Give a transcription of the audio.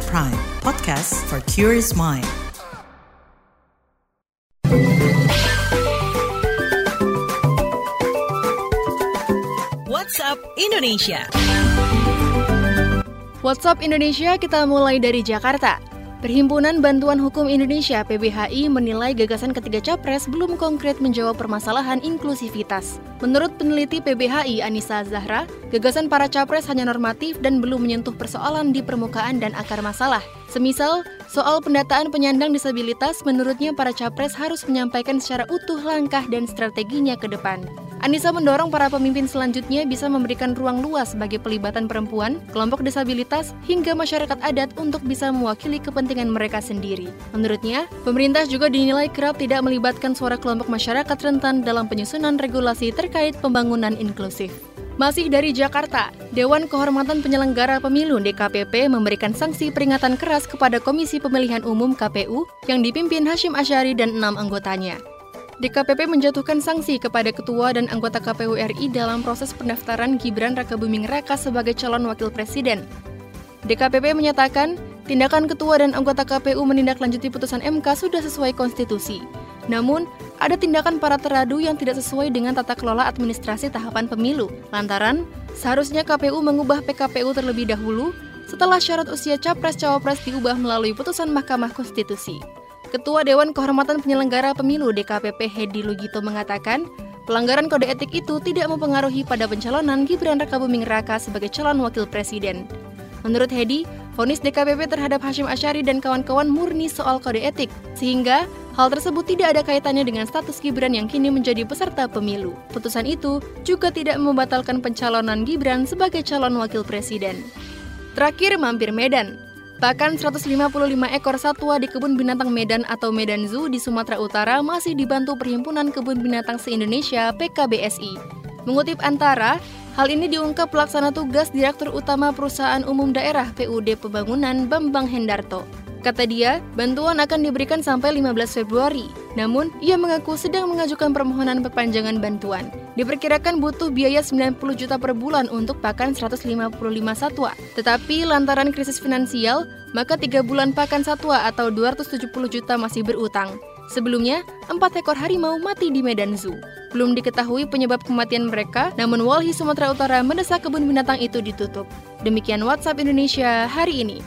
At Prime, podcast for curious mind. What's up Indonesia? What's up Indonesia, kita mulai dari Jakarta. Perhimpunan Bantuan Hukum Indonesia PBHI menilai gagasan ketiga capres belum konkret menjawab permasalahan inklusivitas. Menurut peneliti PBHI Anissa Zahra, gagasan para capres hanya normatif dan belum menyentuh persoalan di permukaan dan akar masalah. Semisal, soal pendataan penyandang disabilitas, menurutnya para capres harus menyampaikan secara utuh langkah dan strateginya ke depan. Anissa mendorong para pemimpin selanjutnya bisa memberikan ruang luas bagi pelibatan perempuan, kelompok disabilitas, hingga masyarakat adat untuk bisa mewakili kepentingan mereka sendiri. Menurutnya, pemerintah juga dinilai kerap tidak melibatkan suara kelompok masyarakat rentan dalam penyusunan regulasi terkait pembangunan inklusif. Masih dari Jakarta, Dewan Kehormatan Penyelenggara Pemilu DKPP memberikan sanksi peringatan keras kepada Komisi Pemilihan Umum KPU yang dipimpin Hashim Asyari dan enam anggotanya. DKPP menjatuhkan sanksi kepada ketua dan anggota KPU RI dalam proses pendaftaran Gibran Rakabuming Raka sebagai calon wakil presiden. DKPP menyatakan, tindakan ketua dan anggota KPU menindaklanjuti putusan MK sudah sesuai konstitusi. Namun, ada tindakan para teradu yang tidak sesuai dengan tata kelola administrasi tahapan pemilu. Lantaran, seharusnya KPU mengubah PKPU terlebih dahulu setelah syarat usia capres-cawapres diubah melalui putusan Mahkamah Konstitusi. Ketua Dewan Kehormatan Penyelenggara Pemilu DKPP Hedi Lugito mengatakan, pelanggaran kode etik itu tidak mempengaruhi pada pencalonan Gibran Rakabuming Raka sebagai calon wakil presiden. Menurut Hedi, vonis DKPP terhadap Hashim Asyari dan kawan-kawan murni soal kode etik, sehingga hal tersebut tidak ada kaitannya dengan status Gibran yang kini menjadi peserta pemilu. Putusan itu juga tidak membatalkan pencalonan Gibran sebagai calon wakil presiden. Terakhir mampir Medan, Bahkan 155 ekor satwa di Kebun Binatang Medan atau Medan Zoo di Sumatera Utara masih dibantu Perhimpunan Kebun Binatang se-Indonesia PKBSI. Mengutip Antara, hal ini diungkap pelaksana tugas Direktur Utama Perusahaan Umum Daerah PUD Pembangunan Bambang Hendarto. Kata dia, bantuan akan diberikan sampai 15 Februari. Namun, ia mengaku sedang mengajukan permohonan perpanjangan bantuan. Diperkirakan butuh biaya 90 juta per bulan untuk pakan 155 satwa. Tetapi lantaran krisis finansial, maka 3 bulan pakan satwa atau 270 juta masih berutang. Sebelumnya, empat ekor harimau mati di Medan Zoo. Belum diketahui penyebab kematian mereka, namun Walhi Sumatera Utara mendesak kebun binatang itu ditutup. Demikian WhatsApp Indonesia hari ini.